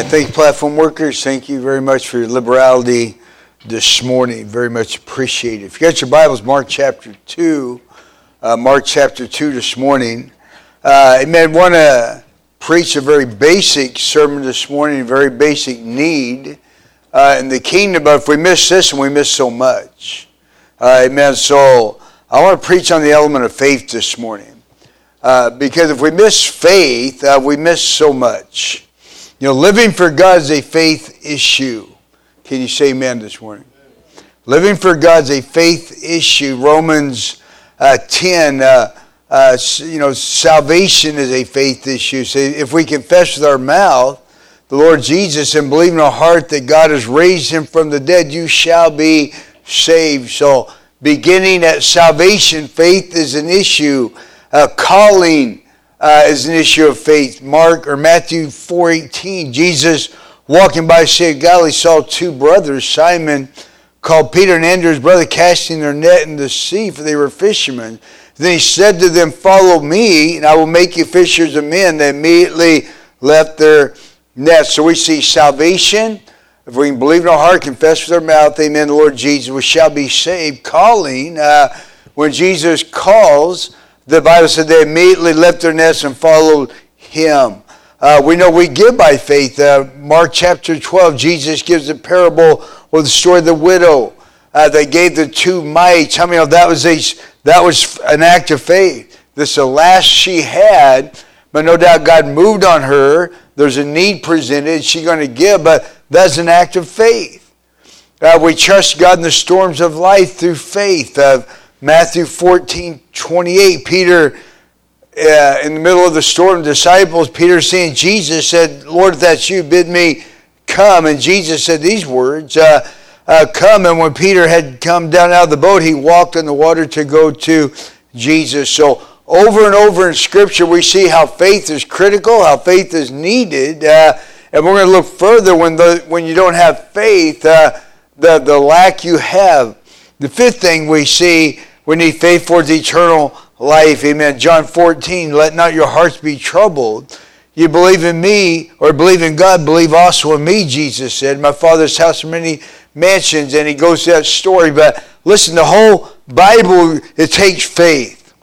Amen. Thank platform workers. Thank you very much for your liberality this morning. Very much appreciated. If you got your Bibles, Mark chapter 2. Uh, Mark chapter 2 this morning. Uh, amen. Want to preach a very basic sermon this morning, a very basic need uh, in the kingdom. But if we miss this, and we miss so much. Uh, amen. So I want to preach on the element of faith this morning. Uh, because if we miss faith, uh, we miss so much. You know, living for God is a faith issue. Can you say amen this morning? Living for God is a faith issue. Romans uh, 10, uh, uh, you know, salvation is a faith issue. So if we confess with our mouth the Lord Jesus and believe in our heart that God has raised him from the dead, you shall be saved. So beginning at salvation, faith is an issue. Uh, calling uh, is an issue of faith. Mark or Matthew 4:18, Jesus walking by Sea of Galilee saw two brothers, Simon called Peter and Andrew, his brother, casting their net in the sea, for they were fishermen. Then he said to them, Follow me, and I will make you fishers of men. They immediately left their nets. So we see salvation. If we can believe in our heart, confess with our mouth, Amen, the Lord Jesus, we shall be saved. Calling, uh, when Jesus calls, the Bible said they immediately left their nets and followed him. Uh, we know we give by faith. Uh, Mark chapter 12, Jesus gives a parable with the story of the widow. Uh, they gave the two mites. How many of that was a, that was an act of faith? This is the last she had, but no doubt God moved on her. There's a need presented. She's going to give, but that's an act of faith. Uh, we trust God in the storms of life through faith. Matthew 14, 28, Peter, uh, in the middle of the storm, disciples, Peter seeing Jesus said, Lord, if that's you, bid me come. And Jesus said these words, uh, uh, come. And when Peter had come down out of the boat, he walked in the water to go to Jesus. So over and over in Scripture, we see how faith is critical, how faith is needed. Uh, and we're going to look further when, the, when you don't have faith, uh, the, the lack you have. The fifth thing we see we need faith for eternal life. Amen. John 14, let not your hearts be troubled. You believe in me or believe in God, believe also in me, Jesus said. My Father's house are many mansions, and he goes to that story. But listen, the whole Bible, it takes faith.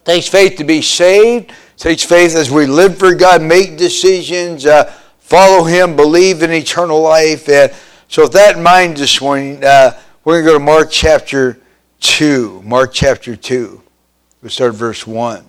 It takes faith to be saved. It takes faith as we live for God, make decisions, uh, follow Him, believe in eternal life. And so with that in mind this morning, uh, we're going to go to Mark chapter 2. Mark chapter 2. We'll start verse 1.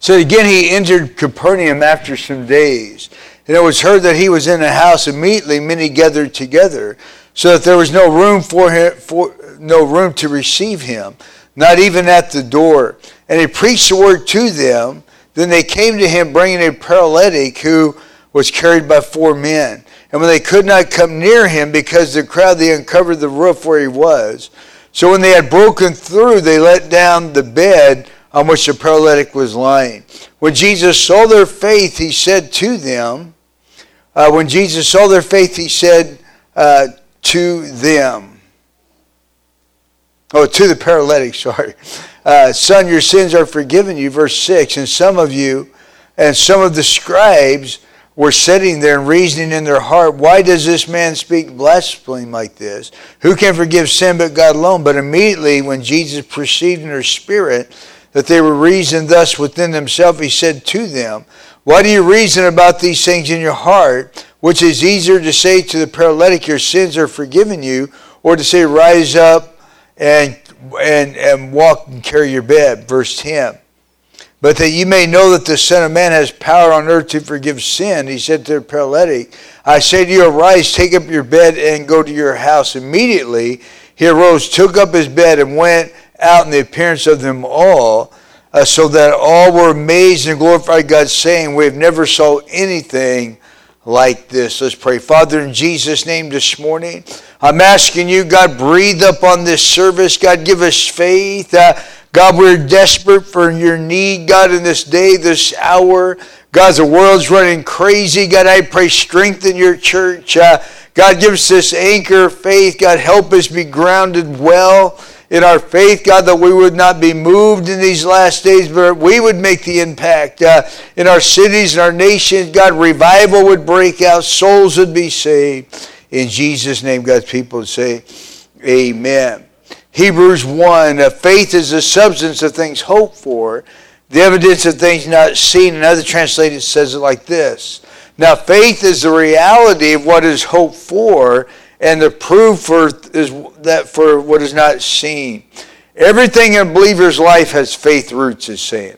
So again, he entered Capernaum after some days. And it was heard that he was in a house. Immediately, many gathered together, so that there was no room for him, for, no room to receive him, not even at the door. And he preached the word to them. Then they came to him, bringing a paralytic who was carried by four men. And when they could not come near him because the crowd, they uncovered the roof where he was. So when they had broken through, they let down the bed on which the paralytic was lying. When Jesus saw their faith, he said to them, uh, when Jesus saw their faith, he said uh, to them, oh, to the paralytic, sorry, uh, son, your sins are forgiven you, verse 6. And some of you and some of the scribes were sitting there and reasoning in their heart, why does this man speak blasphemy like this? Who can forgive sin but God alone? But immediately when Jesus perceived in their spirit that they were reasoning thus within themselves, he said to them, Why do you reason about these things in your heart? Which is easier to say to the paralytic, Your sins are forgiven you, or to say, Rise up and, and, and walk and carry your bed. Verse 10 but that you may know that the Son of Man has power on earth to forgive sin. He said to the paralytic, I say to you, arise, take up your bed, and go to your house. Immediately he arose, took up his bed, and went out in the appearance of them all, uh, so that all were amazed and glorified God, saying, We have never saw anything like this. Let's pray. Father, in Jesus' name this morning, I'm asking you, God, breathe upon this service. God, give us faith. Uh, God, we're desperate for your need, God, in this day, this hour. God, the world's running crazy. God, I pray strengthen your church. Uh, God, give us this anchor of faith. God, help us be grounded well in our faith, God, that we would not be moved in these last days, but we would make the impact uh, in our cities and our nations. God, revival would break out, souls would be saved. In Jesus' name, God's people would say, Amen. Hebrews 1 uh, Faith is the substance of things hoped for, the evidence of things not seen. Another translation says it like this Now, faith is the reality of what is hoped for and the proof for is that for what is not seen. Everything in a believer's life has faith roots, is saying.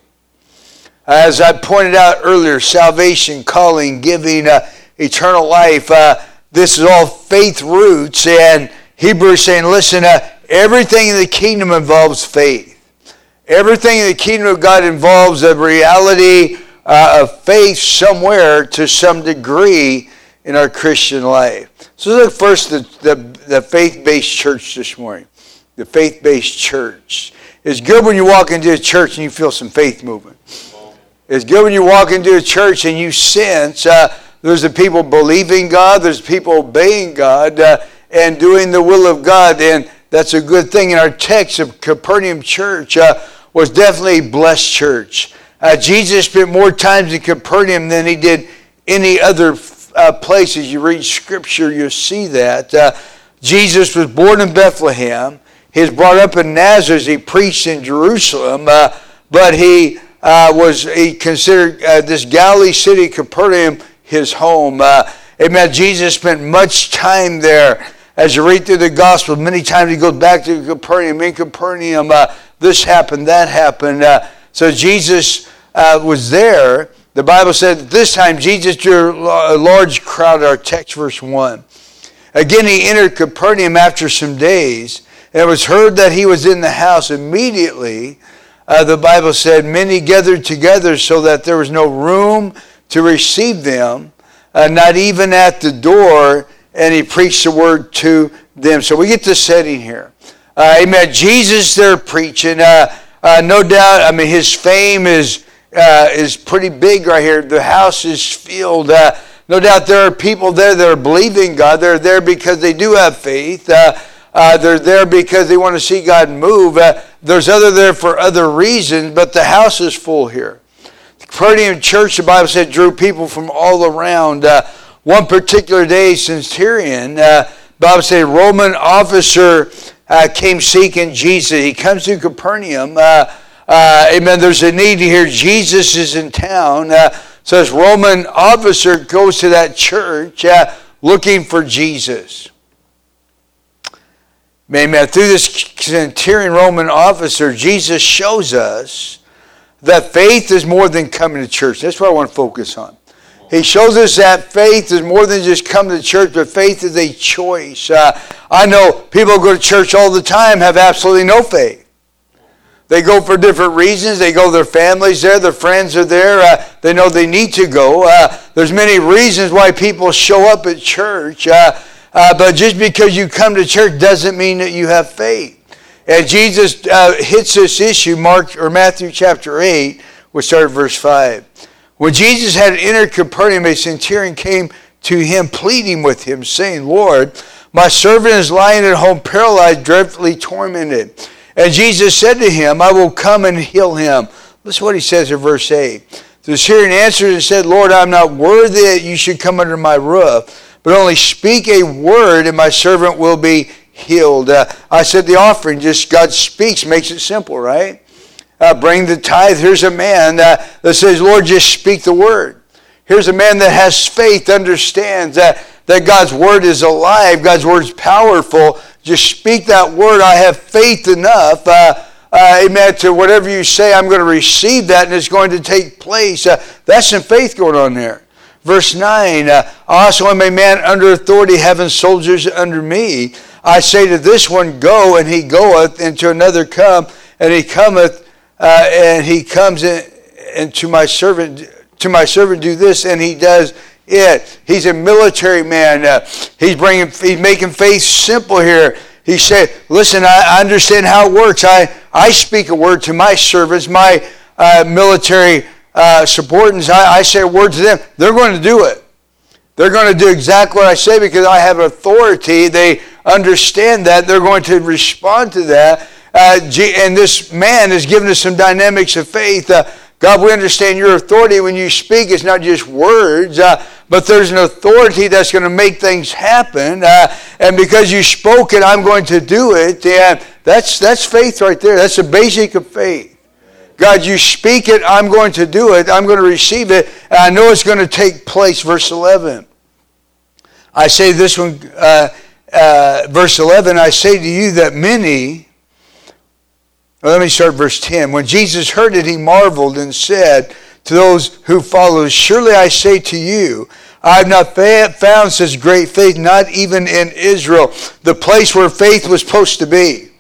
As I pointed out earlier, salvation, calling, giving, uh, eternal life, uh, this is all faith roots. And Hebrews saying, listen, uh, everything in the kingdom involves faith. Everything in the kingdom of God involves a reality uh, of faith somewhere to some degree in our Christian life. So look first at the, the faith-based church this morning. The faith-based church. It's good when you walk into a church and you feel some faith movement. It's good when you walk into a church and you sense uh, there's the people believing God, there's people obeying God, uh, and doing the will of God. And that's a good thing. In our text of Capernaum church uh, was definitely a blessed church. Uh, Jesus spent more times in Capernaum than he did any other uh, places you read scripture, you see that. Uh, Jesus was born in Bethlehem. He was brought up in Nazareth. He preached in Jerusalem, uh, but he uh, was he considered uh, this Galilee city, Capernaum, his home. Amen. Jesus spent much time there. As you read through the gospel, many times he goes back to Capernaum. In Capernaum, this happened, that happened. so Jesus was there. The Bible said this time Jesus drew a large crowd, our text, verse 1. Again, he entered Capernaum after some days, and it was heard that he was in the house. Immediately, uh, the Bible said, many gathered together so that there was no room to receive them, uh, not even at the door, and he preached the word to them. So we get the setting here. Uh, amen. Jesus there preaching. Uh, uh, no doubt, I mean, his fame is uh, is pretty big right here. The house is filled. Uh, no doubt there are people there that are believing God. They're there because they do have faith. Uh, they're there because they want to see God move. There's other there for other reasons, but the house is full here. The Capernaum church, the Bible said, drew people from all around. Uh, one particular day, centurion, uh, Bible said, Roman officer came seeking Jesus. He comes to Capernaum. Uh, amen. There's a need to hear Jesus is in town. Uh, so this Roman officer goes to that church uh, looking for Jesus. Amen. Through this centurion Roman officer, Jesus shows us that faith is more than coming to church. That's what I want to focus on. He shows us that faith is more than just coming to church, but faith is a choice. Uh, I know people go to church all the time have absolutely no faith. They go for different reasons. They go, their families there, their friends are there. Uh, they know they need to go. Uh, there's many reasons why people show up at church. Uh, uh but just because you come to church doesn't mean that you have faith. And Jesus uh, hits this issue, Mark or Matthew chapter 8, we start at verse 5. When Jesus had entered Capernaum, a centurion came to him, pleading with him, saying, Lord, my servant is lying at home, paralyzed, dreadfully tormented. And Jesus said to him, I will come and heal him. Listen what he says in verse 8. The Syrian answered and said, Lord, I'm not worthy that you should come under my roof, but only speak a word and my servant will be healed. Uh, I said the offering, just God speaks, makes it simple, right? Uh, bring the tithe. Here's a man uh, that says, Lord, just speak the word. Here's a man that has faith, understands that, that God's word is alive, God's word is powerful, just speak that word. I have faith enough. Uh, uh, amen. To whatever you say, I'm going to receive that and it's going to take place. Uh, that's some faith going on there. Verse 9 uh, Also am a man under authority, having soldiers under me. I say to this one, Go, and he goeth, and to another, Come, and he cometh, uh, and he comes in, and to my servant, to my servant do this, and he does it. He's a military man. Uh, he's bringing, he's making faith simple here. He said, "Listen, I understand how it works. I I speak a word to my servants, my uh, military uh, subordinates. I, I say a word to them. They're going to do it. They're going to do exactly what I say because I have authority. They understand that. They're going to respond to that." Uh, and this man has given us some dynamics of faith. Uh, God, we understand your authority when you speak. It's not just words, uh, but there's an authority that's going to make things happen. Uh, and because you spoke it, I'm going to do it. And that's, that's faith right there. That's the basic of faith. God, you speak it, I'm going to do it. I'm going to receive it. And I know it's going to take place. Verse 11. I say this one, uh, uh verse 11, I say to you that many let me start verse 10. When Jesus heard it, he marveled and said to those who followed, Surely I say to you, I have not found such great faith, not even in Israel, the place where faith was supposed to be.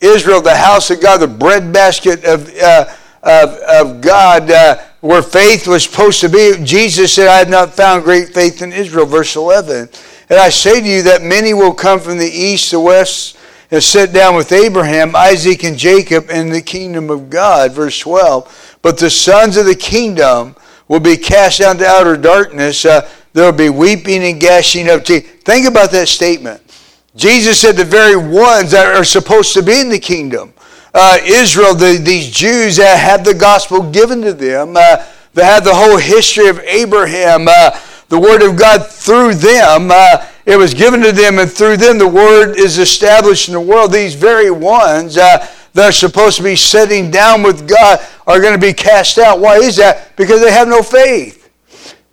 Israel, the house of God, the breadbasket of, uh, of, of God, uh, where faith was supposed to be. Jesus said, I have not found great faith in Israel, verse 11. And I say to you that many will come from the east, the west, and sit down with Abraham, Isaac, and Jacob in the kingdom of God. Verse 12. But the sons of the kingdom will be cast down to outer darkness. Uh, there will be weeping and gashing of teeth. Think about that statement. Jesus said the very ones that are supposed to be in the kingdom. Uh, Israel, the, these Jews that had the gospel given to them, uh, that had the whole history of Abraham, uh, the word of God through them. It was given to them, and through them the word is established in the world. These very ones uh, that are supposed to be sitting down with God are going to be cast out. Why is that? Because they have no faith.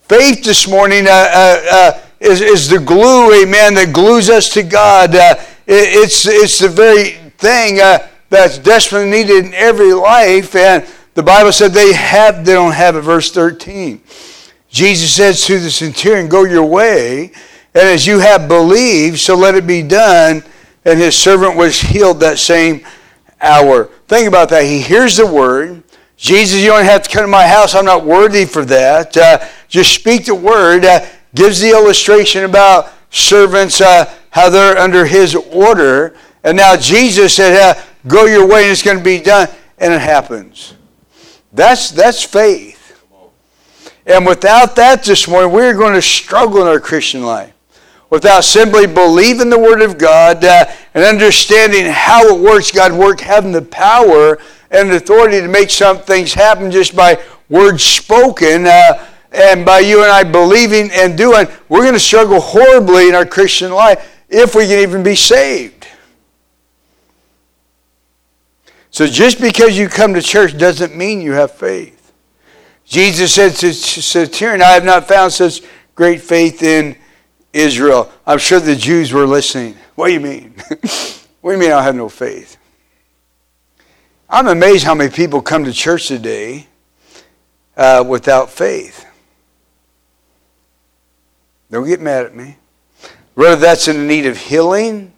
Faith this morning uh, uh, uh is, is the glue, amen, that glues us to God. Uh, it, it's, it's the very thing uh, that's desperately needed in every life. And the Bible said they have, they don't have it. Verse 13. Jesus says to the centurion, Go your way and as you have believed, so let it be done. And his servant was healed that same hour. Think about that. He hears the word. Jesus, you don't have to come to my house. I'm not worthy for that. Uh, just speak the word. Uh, gives the illustration about servants, uh, how they're under his order. And now Jesus said, uh, Go your way and it's going to be done. And it happens. That's, that's faith. And without that this morning, we're going to struggle in our Christian life without simply believing the Word of God uh, and understanding how it works. God work having the power and authority to make some things happen just by words spoken. Uh, and by you and I believing and doing, we're going to struggle horribly in our Christian life if we can even be saved. So just because you come to church doesn't mean you have faith. Jesus said to Centurion, I have not found such great faith in Israel. I'm sure the Jews were listening. What do you mean? what do you mean I have no faith? I'm amazed how many people come to church today uh, without faith. Don't get mad at me. Whether that's in the need of healing,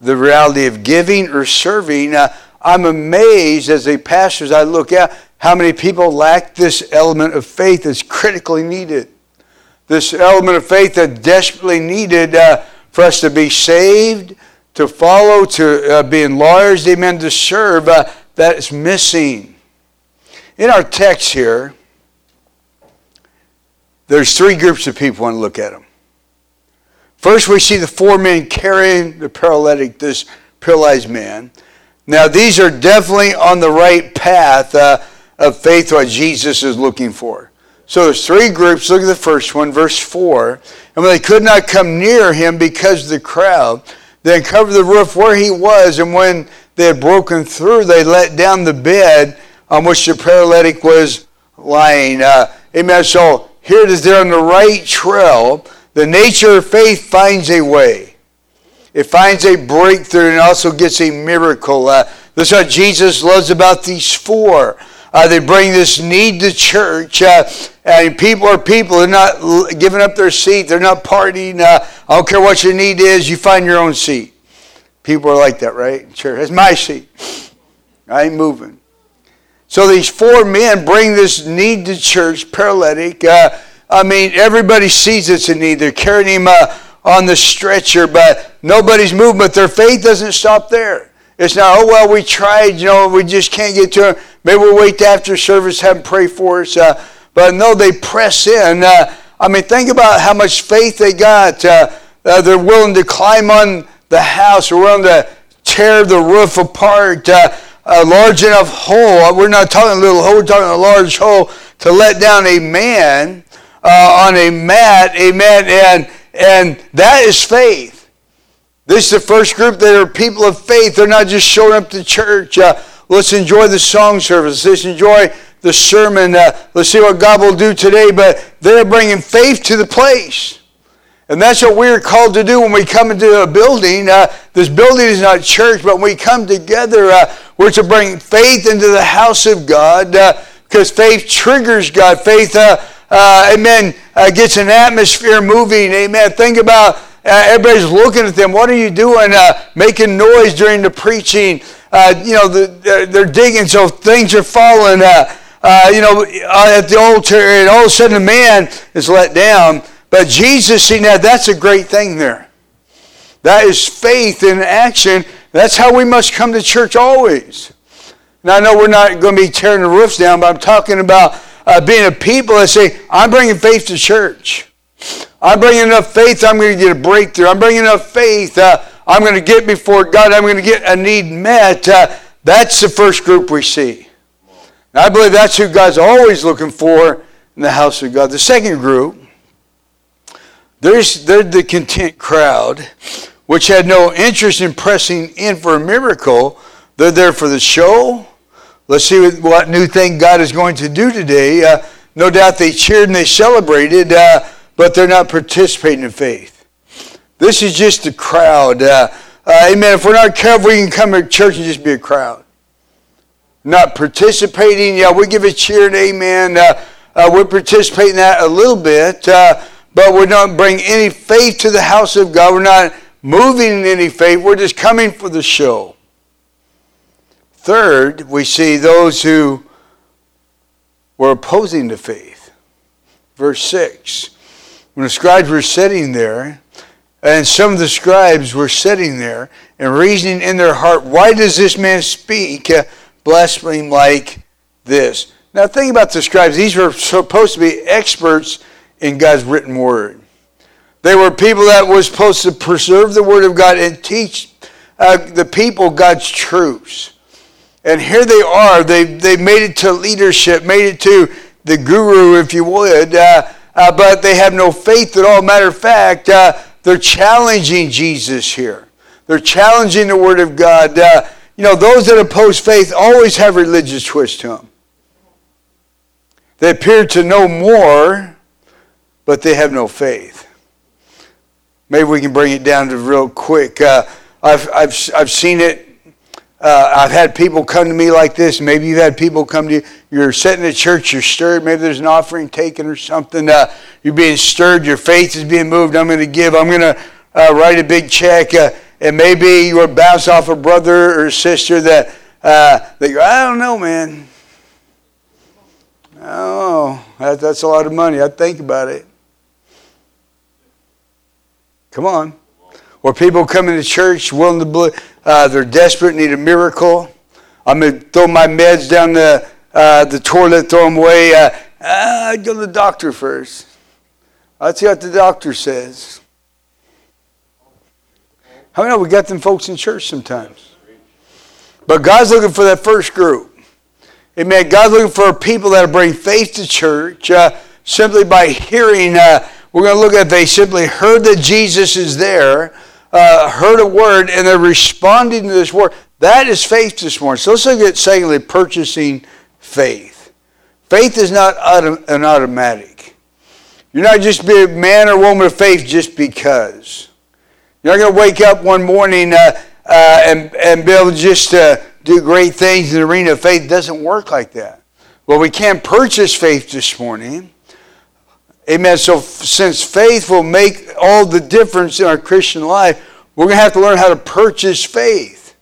the reality of giving, or serving, uh, I'm amazed as a pastor as I look at how many people lack this element of faith that's critically needed this element of faith that desperately needed uh, for us to be saved, to follow, to uh, be enlarged, amen, to serve, uh, that is missing. In our text here, there's three groups of people to look at them. First, we see the four men carrying the paralytic, this paralyzed man. Now, these are definitely on the right path uh, of faith, what Jesus is looking for. So there's three groups. Look at the first one, verse 4. And when they could not come near him because of the crowd, they uncovered the roof where he was, and when they had broken through, they let down the bed on which the paralytic was lying. Uh, amen. So here it is, they're on the right trail. The nature of faith finds a way. It finds a breakthrough and also gets a miracle. Uh, that's what Jesus loves about these four. Uh, they bring this need to church. Uh, and people are people. They're not giving up their seat. They're not partying. Uh, I don't care what your need is. You find your own seat. People are like that, right? Sure. It's my seat. I ain't moving. So these four men bring this need to church, paralytic. Uh, I mean, everybody sees it's a need. They're carrying him uh, on the stretcher, but nobody's moving. But their faith doesn't stop there. It's not, oh, well, we tried, you know, we just can't get to him. Maybe we'll wait after service, have him pray for us. Uh, but no, they press in. Uh, I mean, think about how much faith they got. Uh, uh they're willing to climb on the house, or willing to tear the roof apart. Uh, a large enough hole. We're not talking a little hole, we're talking a large hole to let down a man uh, on a mat, amen, and, and that is faith. This is the first group that are people of faith. They're not just showing up to church. Uh, let's enjoy the song service. Let's enjoy the sermon. Uh, let's see what God will do today. But they're bringing faith to the place. And that's what we're called to do when we come into a building. Uh, this building is not church, but when we come together, uh, we're to bring faith into the house of God because uh, faith triggers God. Faith, uh, uh, amen, gets an atmosphere moving. Amen. Think about Uh, everybody's looking at them. What are you doing? Uh, making noise during the preaching. Uh, you know, the, they're, they're, digging, so things are falling. you know, at the altar, and all of a sudden a man is let down. But Jesus, see now, that's a great thing there. That is faith in action. That's how we must come to church always. Now, I know we're not going to be tearing the roofs down, but I'm talking about uh, being a people that say, I'm bringing faith to church. I'm bringing enough faith, I'm going to get a breakthrough. I'm bringing enough faith, uh, I'm going to get before God, I'm going to get a need met. Uh, that's the first group we see. And I believe that's who God's always looking for in the house of God. The second group there's, they're the content crowd, which had no interest in pressing in for a miracle. They're there for the show. Let's see what, what new thing God is going to do today. Uh, no doubt they cheered and they celebrated, uh, but they're not participating in faith. This is just a crowd. Uh, uh amen. If we're not careful, we can come to church and just be a crowd. Not participating. Yeah, we give a cheer and amen. Uh, uh, we're participating that a little bit but we're not bringing any faith to the house of God. We're not moving in any faith. We're just coming for the show. Third, we see those who were opposing the faith. Verse 6. When the scribes were sitting there, and some of the scribes were sitting there and reasoning in their heart, why does this man speak blaspheme like this? Now think about the scribes. These were supposed to be experts in God's written word. They were people that were supposed to preserve the word of God and teach uh, the people God's truths. And here they are. They, they made it to leadership, made it to the guru, if you would, uh, uh, but they have no faith at all. Matter of fact, uh, they're challenging Jesus here. They're challenging the Word of God. Uh, you know, those that oppose faith always have religious twist to them. They appear to know more but they have no faith. Maybe we can bring it down to real quick. Uh, I've, I've, I've seen it. Uh, I've had people come to me like this. Maybe you've had people come to you. You're sitting at church, you're stirred. Maybe there's an offering taken or something. Uh, you're being stirred. Your faith is being moved. I'm going to give. I'm going to uh, write a big check. Uh, and maybe you are bounced off a brother or sister that, uh, that you I don't know, man. Oh, that, that's a lot of money. I think about it. Come on. Or people coming to church willing to, believe, uh, they're desperate, need a miracle. I'm going to throw my meds down the, uh, the toilet, throw them away. Uh, I'd uh, go to the doctor first. Let's see what the doctor says. How many know we got them folks in church sometimes? But God's looking for that first group. Amen. God's looking for people that bring faith to church uh, simply by hearing uh, we're going to look at they simply heard that Jesus is there, uh, heard a word, and they're responding to this word. That is faith this morning. So let's look at secondly, purchasing faith. Faith is not autom- an automatic. You're not just be a man or woman of faith just because. You're not going to wake up one morning uh, uh, and, and be able to just uh, do great things in the arena of faith. It doesn't work like that. Well, we can't purchase faith this morning. Amen. So, since faith will make all the difference in our Christian life, we're going to have to learn how to purchase faith.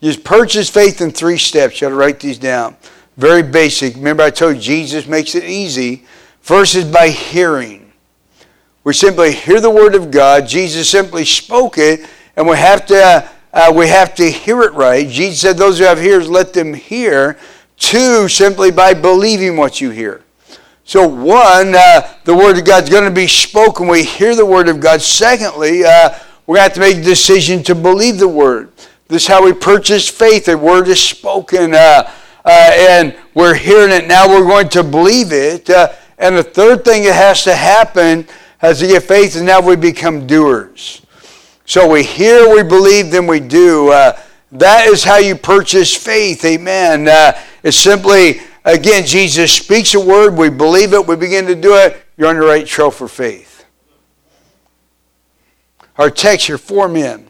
You purchase faith in three steps. You got to write these down. Very basic. Remember, I told you Jesus makes it easy. First is by hearing. We simply hear the word of God. Jesus simply spoke it, and we have to uh, uh, we have to hear it right. Jesus said, "Those who have ears, let them hear." Two, simply by believing what you hear. So, one, uh, the Word of God's going to be spoken. We hear the Word of God. Secondly, uh, we're going to have to make a decision to believe the Word. This is how we purchase faith. The word is spoken, uh, uh, and we're hearing it. Now we're going to believe it. Uh, and the third thing that has to happen as we get faith is now we become doers. So we hear, we believe, then we do. Uh, that is how you purchase faith. Amen. It's simply, again, Jesus speaks a word, we believe it, we begin to do it. You're on the right trail for faith. Our text here, four men.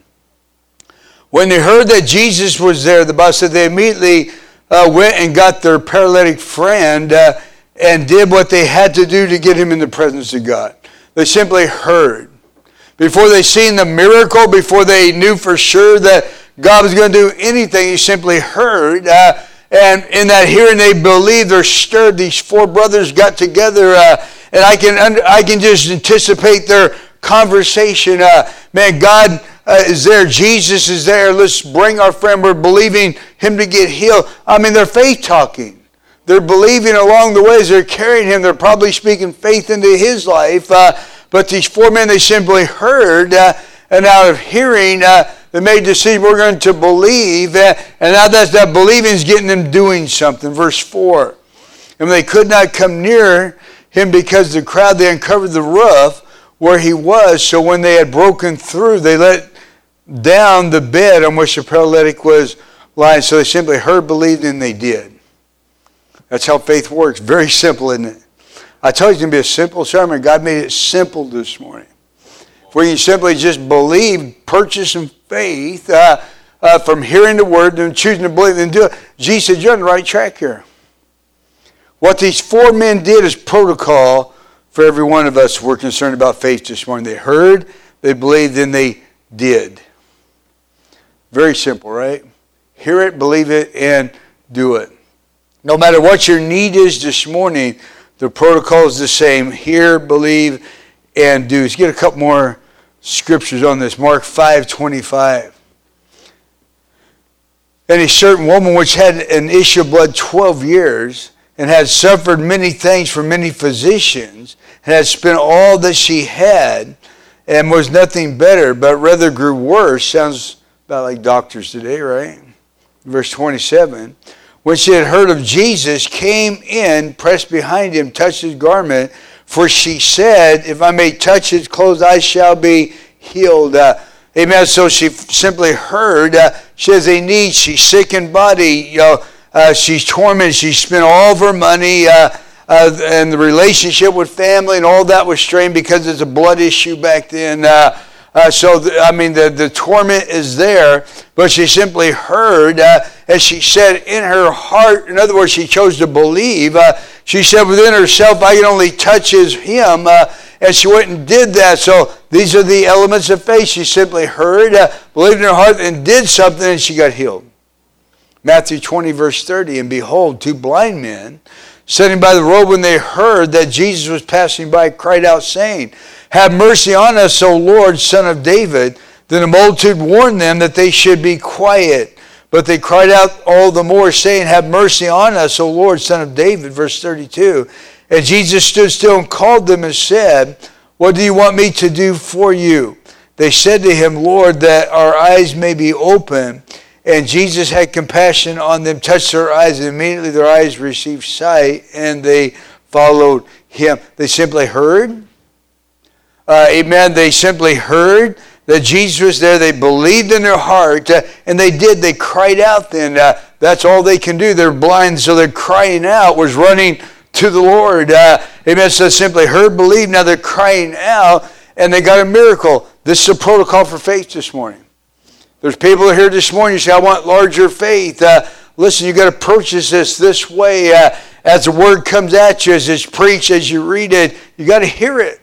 When they heard that Jesus was there, the Bible said they immediately uh, went and got their paralytic friend uh, and did what they had to do to get him in the presence of God. They simply heard. Before they seen the miracle, before they knew for sure that God was going to do anything, he simply heard. Uh, and in that hearing, they believed. They're stirred. These four brothers got together, uh, and I can I can just anticipate their conversation. Uh, man, God uh, is there. Jesus is there. Let's bring our friend. We're believing him to get healed. I mean, they're faith talking. They're believing along the ways they're carrying him. They're probably speaking faith into his life. Uh, but these four men, they simply heard, uh, and out of hearing, they made the decision we're going to believe. Uh, and now that's that believing is getting them doing something. Verse 4. And they could not come near him because the crowd, they uncovered the roof where he was. So when they had broken through, they let down the bed on which the paralytic was lying. So they simply heard, believed, and they did. That's how faith works. Very simple, isn't it? I told you it's going to be a simple sermon. God made it simple this morning. Where you simply just believe, purchase in faith uh, uh, from hearing the word and choosing to believe and do it. Jesus said, You're on the right track here. What these four men did is protocol for every one of us we're concerned about faith this morning. They heard, they believed, and they did. Very simple, right? Hear it, believe it, and do it. No matter what your need is this morning, the protocol is the same. Hear, believe, and do. Let's get a couple more scriptures on this. Mark 5 25. And a certain woman which had an issue of blood 12 years and had suffered many things from many physicians and had spent all that she had and was nothing better, but rather grew worse. Sounds about like doctors today, right? Verse 27 when she had heard of Jesus, came in, pressed behind him, touched his garment, for she said, If I may touch his clothes, I shall be healed. Uh, amen. So she simply heard uh, she has a need. She's sick in body. You know, uh, she's tormented. She spent all of her money. Uh, uh, and the relationship with family and all that was strained because it's a blood issue back then. Uh, uh, so, the, I mean, the, the torment is there, but she simply heard, uh, as she said in her heart, in other words, she chose to believe. Uh, she said within herself, I can only touch his him. Uh, and she went and did that. So these are the elements of faith. She simply heard, uh, believed in her heart, and did something, and she got healed. Matthew 20, verse 30, and behold, two blind men sitting by the road when they heard that Jesus was passing by cried out, saying, have mercy on us, O Lord, son of David. Then the multitude warned them that they should be quiet. But they cried out all the more, saying, Have mercy on us, O Lord, son of David. Verse 32. And Jesus stood still and called them and said, What do you want me to do for you? They said to him, Lord, that our eyes may be open. And Jesus had compassion on them, touched their eyes, and immediately their eyes received sight, and they followed him. They simply heard, uh, amen, they simply heard that Jesus was there. They believed in their heart, uh, and they did. They cried out then. Uh, that's all they can do. They're blind, so they're crying out, was running to the Lord. Uh, amen. So simply heard, believed. Now they're crying out, and they got a miracle. This is a protocol for faith this morning. There's people here this morning, you say, I want larger faith. Uh, listen, you got to purchase this this way. Uh, as the word comes at you, as it's preached, as you read it, you got to hear it.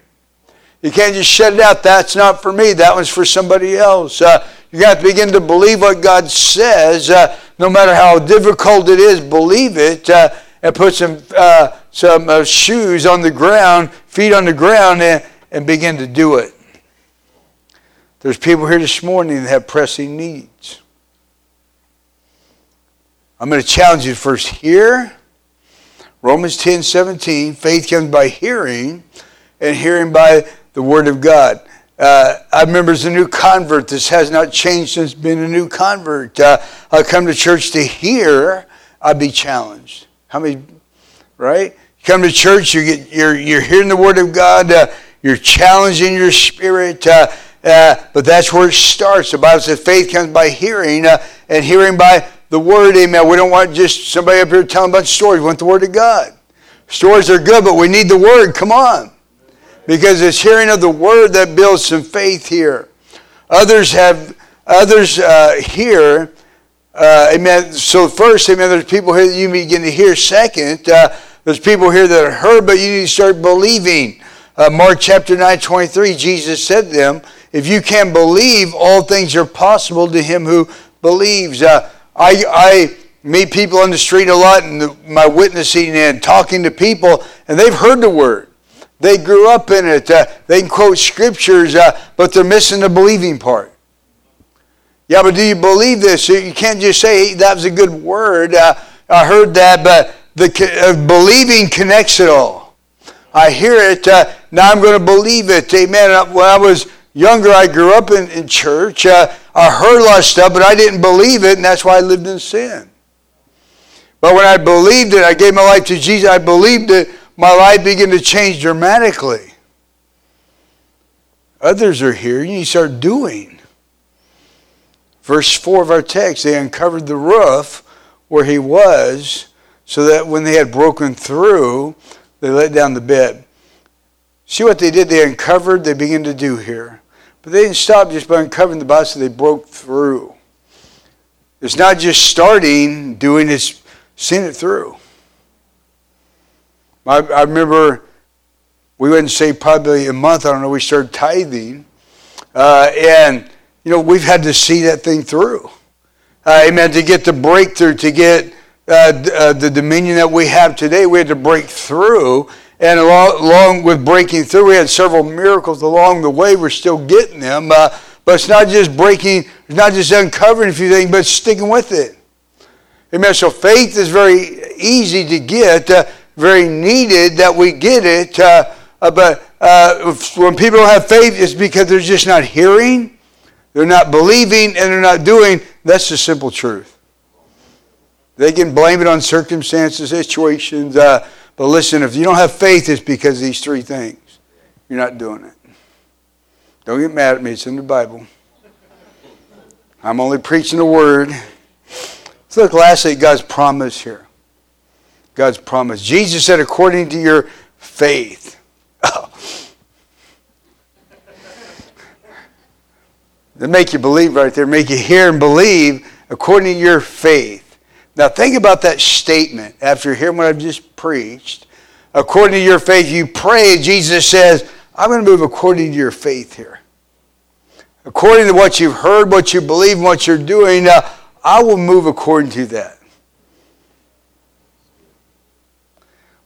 You can't just shut it out. That's not for me. That one's for somebody else. Uh, you got to begin to believe what God says, uh, no matter how difficult it is. Believe it uh, and put some uh, some uh, shoes on the ground, feet on the ground, and, and begin to do it. There's people here this morning that have pressing needs. I'm going to challenge you first here. Romans 10 17, faith comes by hearing, and hearing by the Word of God. Uh, I remember as a new convert, this has not changed since being a new convert. Uh, I come to church to hear, I'd be challenged. How many, right? You come to church, you get, you're, you're hearing the Word of God, uh, you're challenging your spirit, uh, uh, but that's where it starts. The Bible says faith comes by hearing, uh, and hearing by the Word, amen. We don't want just somebody up here telling a bunch of stories. We want the Word of God. Stories are good, but we need the Word. Come on because it's hearing of the word that builds some faith here. Others have, others uh, here, uh, amen. So first, amen, there's people here that you begin to hear. Second, uh, there's people here that are heard, but you need to start believing. Uh, Mark chapter 9, 23, Jesus said to them, if you can believe, all things are possible to him who believes. Uh, I, I meet people on the street a lot and my witnessing and talking to people, and they've heard the word. They grew up in it. Uh, they can quote scriptures, uh, but they're missing the believing part. Yeah, but do you believe this? You can't just say that was a good word. Uh, I heard that, but the uh, believing connects it all. I hear it. Uh, now I'm going to believe it. Amen. Uh, when I was younger, I grew up in, in church. I heard a lot of stuff, but I didn't believe it, and that's why I lived in sin. But when I believed it, I gave my life to Jesus. I believed it my life began to change dramatically. Others are here, and you start doing. Verse 4 of our text, they uncovered the roof where he was, so that when they had broken through, they let down the bed. See what they did? They uncovered, they began to do here. But they didn't stop just by uncovering the so they broke through. It's not just starting, doing, it's seeing it through. I, I remember we went and say probably a month, I don't know, we started tithing. Uh, and, you know, we've had to see that thing through. Uh, amen. To get the breakthrough, to get uh, uh, the dominion that we have today, we had to break through. And along, along, with breaking through, we had several miracles along the way. We're still getting them. Uh, but it's not just breaking, it's not just uncovering a few things, but sticking with it. Amen. So faith is very easy to get. Very needed that we get it. Uh, uh, but uh, when people don't have faith, it's because they're just not hearing, they're not believing, and they're not doing. That's the simple truth. They can blame it on circumstances, situations. Uh, but listen, if you don't have faith, it's because of these three things. You're not doing it. Don't get mad at me. It's in the Bible. I'm only preaching the word. Let's look lastly at God's promise here. God's promise. Jesus said, according to your faith. Oh. That make you believe right there, make you hear and believe according to your faith. Now think about that statement after hearing what I've just preached. According to your faith, you pray. Jesus says, I'm going to move according to your faith here. According to what you've heard, what you believe, what you're doing, I will move according to that.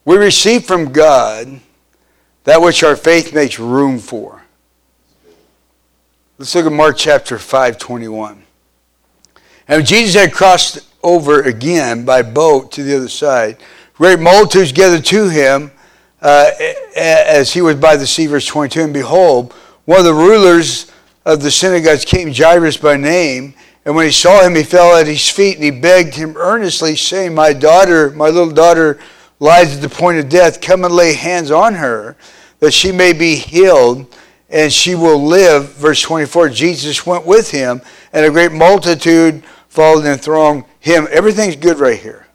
We receive from God that which our faith makes room for. Let's look at Mark chapter 5, 21. And Jesus had crossed over again by boat to the other side. Great multitudes gathered to him uh, as he was by the sea, verse 22. And behold, one of the rulers of the synagogues came, Jairus by name. And when he saw him, he fell at his feet and he begged him earnestly, saying, My daughter, my little daughter, lies at the point of death, come and lay hands on her that she may be healed and she will live. Verse 24 Jesus went with him, and a great multitude followed and thronged him. Everything's good right here.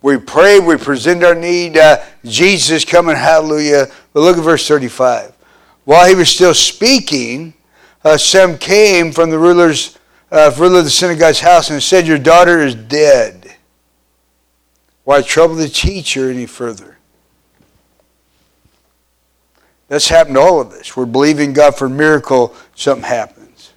We pray, we present our need. Uh, Jesus coming, hallelujah. But look at verse 35. While he was still speaking, uh, some came from the rulers, uh, ruler of the synagogue's house and said, Your daughter is dead. Why trouble the teacher any further? That's happened to all of us. We're believing God for a miracle, something happens.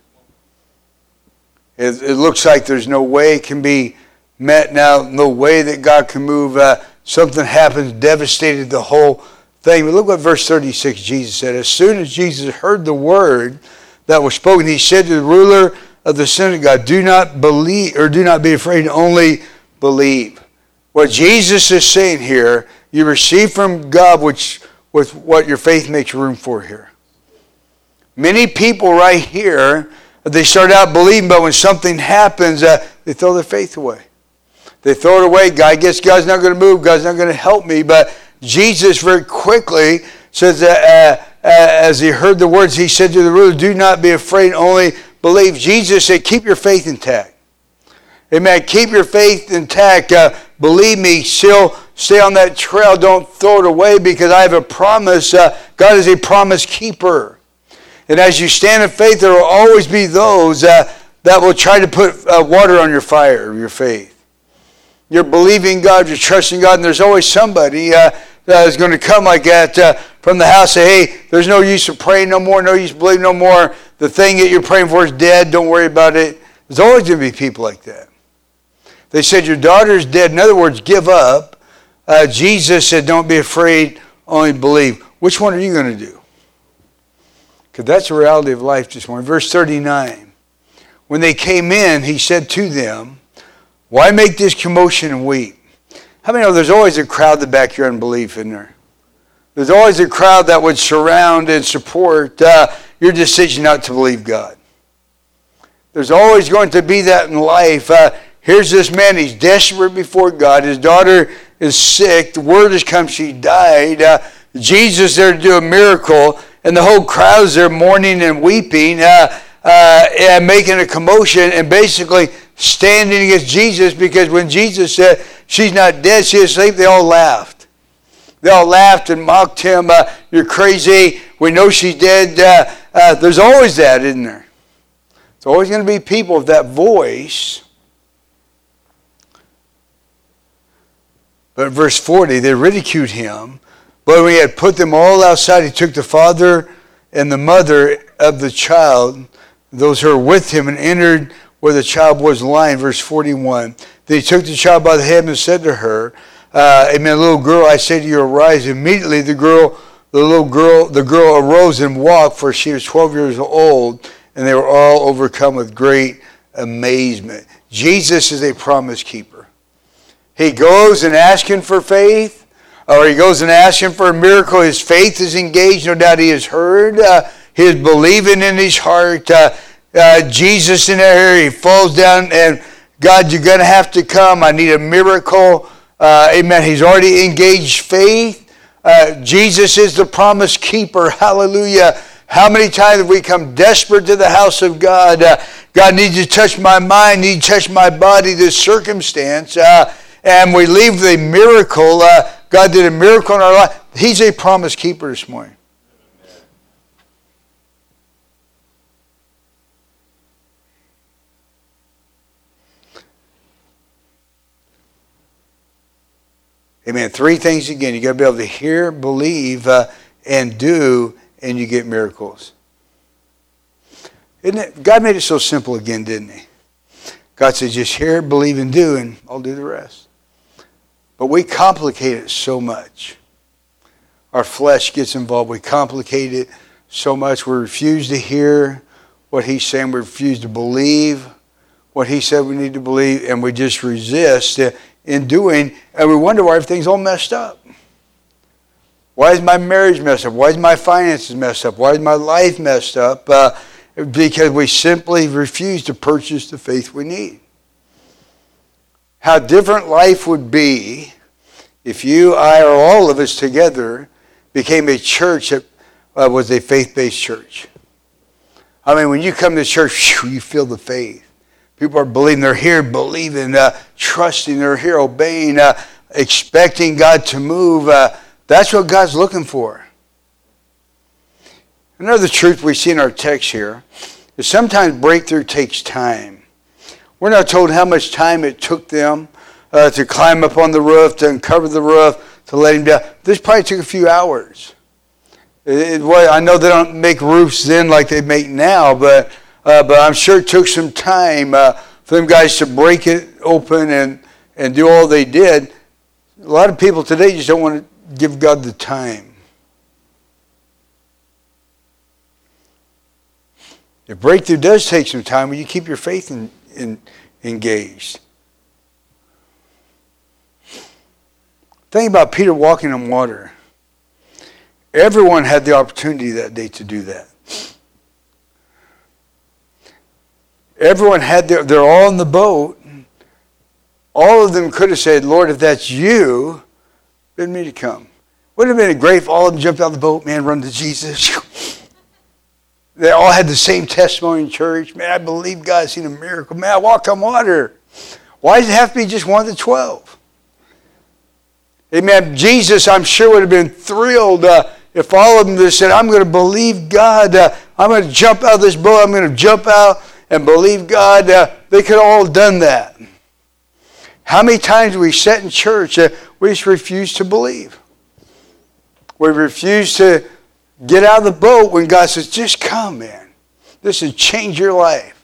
It, it, looks like there's no way it can be met now, no way that God can move. Uh, something happens, devastated the whole thing. But look what verse 36 Jesus said. As soon as Jesus heard the word that was spoken, he said to the ruler of the synagogue, Do not believe, or do not be afraid, only believe. What Jesus is saying here, you receive from God which with what your faith makes room for here. Many people right here, they start out believing, but when something happens, uh, they throw their faith away. They throw it away. God, guess God's not going to move. God's not going to help me. But Jesus very quickly says that uh, uh, as he heard the words, he said to the ruler, Do not be afraid, only believe. Jesus said, Keep your faith intact. Amen. Keep your faith intact. Uh, believe me, still stay on that trail. Don't throw it away because I have a promise. Uh, God is a promise keeper. And as you stand in faith, there will always be those uh, that will try to put uh, water on your fire, your faith. You're believing God, you're trusting God, and there's always somebody uh, that is going to come like that uh, from the house say, hey, there's no use of praying no more, no use of believing no more. The thing that you're praying for is dead. Don't worry about it. There's always going to be people like that. They said, Your daughter's dead. In other words, give up. Uh, Jesus said, Don't be afraid, only believe. Which one are you going to do? Because that's the reality of life this morning. Verse 39. When they came in, he said to them, Why make this commotion and weep? How many know there's always a crowd that back your unbelief in there? There's always a crowd that would surround and support uh, your decision not to believe God. There's always going to be that in life. Uh, Here's this man, he's desperate before God. His daughter is sick. The word has come, she died. Uh, Jesus there to do a miracle, and the whole crowd's there mourning and weeping uh, uh, and making a commotion and basically standing against Jesus because when Jesus said, She's not dead, she's asleep, they all laughed. They all laughed and mocked him. Uh, You're crazy. We know she's dead. Uh, uh, there's always that, isn't there? It's always going to be people with that voice But verse 40, they ridiculed him. But when he had put them all outside, he took the father and the mother of the child, those who were with him, and entered where the child was lying. Verse 41. Then he took the child by the hand and said to her, uh, Amen, little girl, I say to you, arise. Immediately the girl, the little girl, the girl arose and walked, for she was 12 years old, and they were all overcome with great amazement. Jesus is a promise keeper. He goes and asks him for faith, or he goes and asks him for a miracle. His faith is engaged. No doubt he has heard. Uh, believing in his heart. Uh, uh, Jesus in there, he falls down and God, you're going to have to come. I need a miracle. Uh, amen. He's already engaged faith. Uh, Jesus is the promise keeper. Hallelujah. How many times have we come desperate to the house of God? Uh, God needs to touch my mind, needs to touch my body, this circumstance. Uh, and we leave the miracle. Uh, God did a miracle in our life. He's a promise keeper this morning. Amen. Three things again. You got to be able to hear, believe, uh, and do, and you get miracles. Isn't it? God made it so simple again, didn't He? God said, just hear, believe, and do, and I'll do the rest. But we complicate it so much. Our flesh gets involved. We complicate it so much. We refuse to hear what he's saying. We refuse to believe what he said we need to believe. And we just resist in doing. And we wonder why everything's all messed up. Why is my marriage messed up? Why is my finances messed up? Why is my life messed up? Uh, because we simply refuse to purchase the faith we need how different life would be if you, I, or all of us together became a church that uh, was a faith based church. I mean, when you come to church, you feel the faith. People are believing, they're here believing, uh, trusting, they're here obeying, uh, expecting God to move. Uh, that's what God's looking for. Another truth we see in our text here is sometimes breakthrough takes time. We're not told how much time it took them uh, to climb up on the roof, to uncover the roof, to let him down. This probably took a few hours. It, it, well, I know they don't make roofs then like they make now, but, uh, but I'm sure it took some time uh, for them guys to break it open and, and do all they did. A lot of people today just don't want to give God the time. If breakthrough does take some time, will you keep your faith in, in, engaged. Think about Peter walking on water. Everyone had the opportunity that day to do that. Everyone had their, they're all in the boat. All of them could have said, Lord, if that's you, bid me to come. Wouldn't have been a great if all of them jumped out of the boat, man, run to Jesus. they all had the same testimony in church. Man, I believe God's seen a miracle. Man, I walked on water. Why does it have to be just one of the twelve? Amen. Jesus, I'm sure, would have been thrilled uh, if all of them just said, I'm going to believe God. Uh, I'm going to jump out of this boat. I'm going to jump out and believe God. Uh, they could have all done that. How many times we sat in church, we just refuse to believe. We refuse to get out of the boat when God says, just come, man. This will change your life.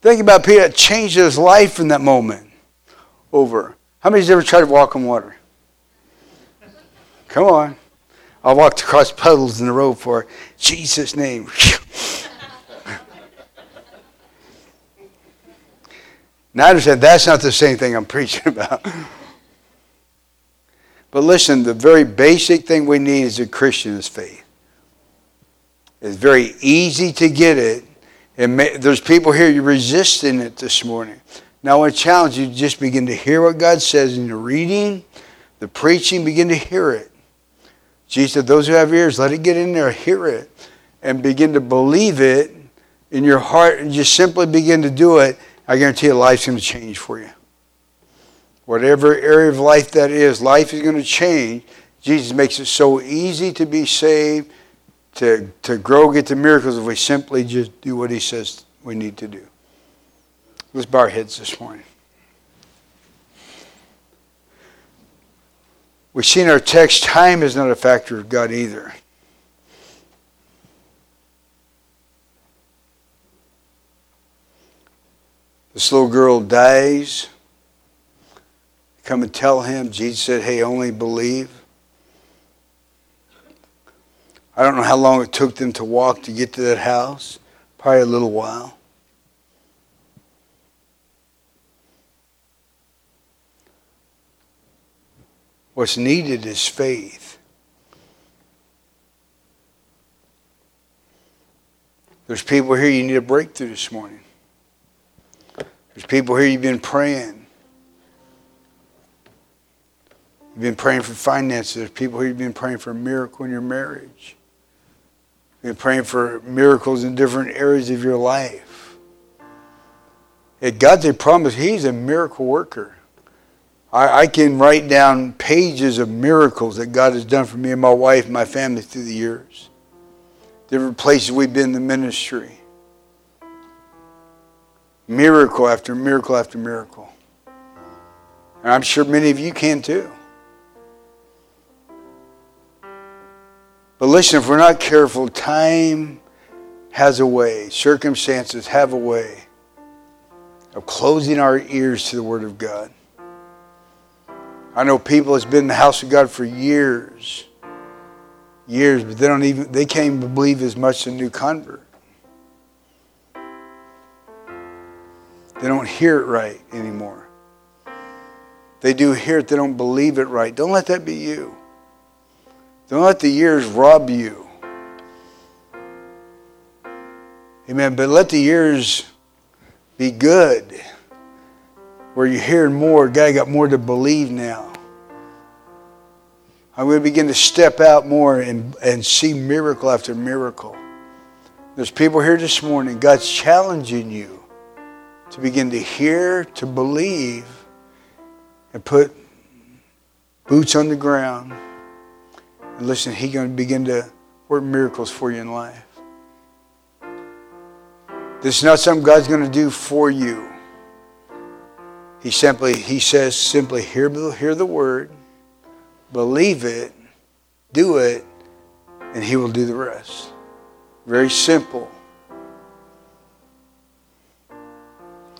Think about Peter that changed his life in that moment over. How many's ever tried to walk on water? Come on. I walked across puddles in the road for Jesus' name. now I understand that's not the same thing I'm preaching about. But listen, the very basic thing we need as a Christian is faith. It's very easy to get it. And there's people here, you're resisting it this morning. Now I want to challenge you to just begin to hear what God says in the reading, the preaching, begin to hear it. Jesus said, Those who have ears, let it get in there, hear it, and begin to believe it in your heart and just simply begin to do it. I guarantee you, life's going to change for you. Whatever area of life that is, life is going to change. Jesus makes it so easy to be saved, to, to grow, get the miracles if we simply just do what he says we need to do. Let's bow our heads this morning. We see in our text, time is not a factor of God either. This little girl dies. Come and tell him. Jesus said, Hey, only believe. I don't know how long it took them to walk to get to that house. Probably a little while. What's needed is faith. There's people here you need a breakthrough this morning. There's people here you've been praying. You've been praying for finances. There's people here you've been praying for a miracle in your marriage. Been praying for miracles in different areas of your life. God's a promise. He's a miracle worker. I, I can write down pages of miracles that God has done for me and my wife and my family through the years. Different places we've been in the ministry. Miracle after miracle after miracle. And I'm sure many of you can too. But listen, if we're not careful, time has a way, circumstances have a way of closing our ears to the Word of God. I know people that's been in the house of God for years, years, but they don't even they can't even believe as much as a new convert. They don't hear it right anymore. They do hear it, they don't believe it right. Don't let that be you. Don't let the years rob you. Amen. But let the years be good where you're hearing more. God got more to believe now. I'm going to begin to step out more and, and see miracle after miracle. There's people here this morning, God's challenging you to begin to hear, to believe, and put boots on the ground. And listen, He's going to begin to work miracles for you in life. This is not something God's going to do for you. He simply, he says, simply hear, hear the word, believe it, do it, and he will do the rest. Very simple.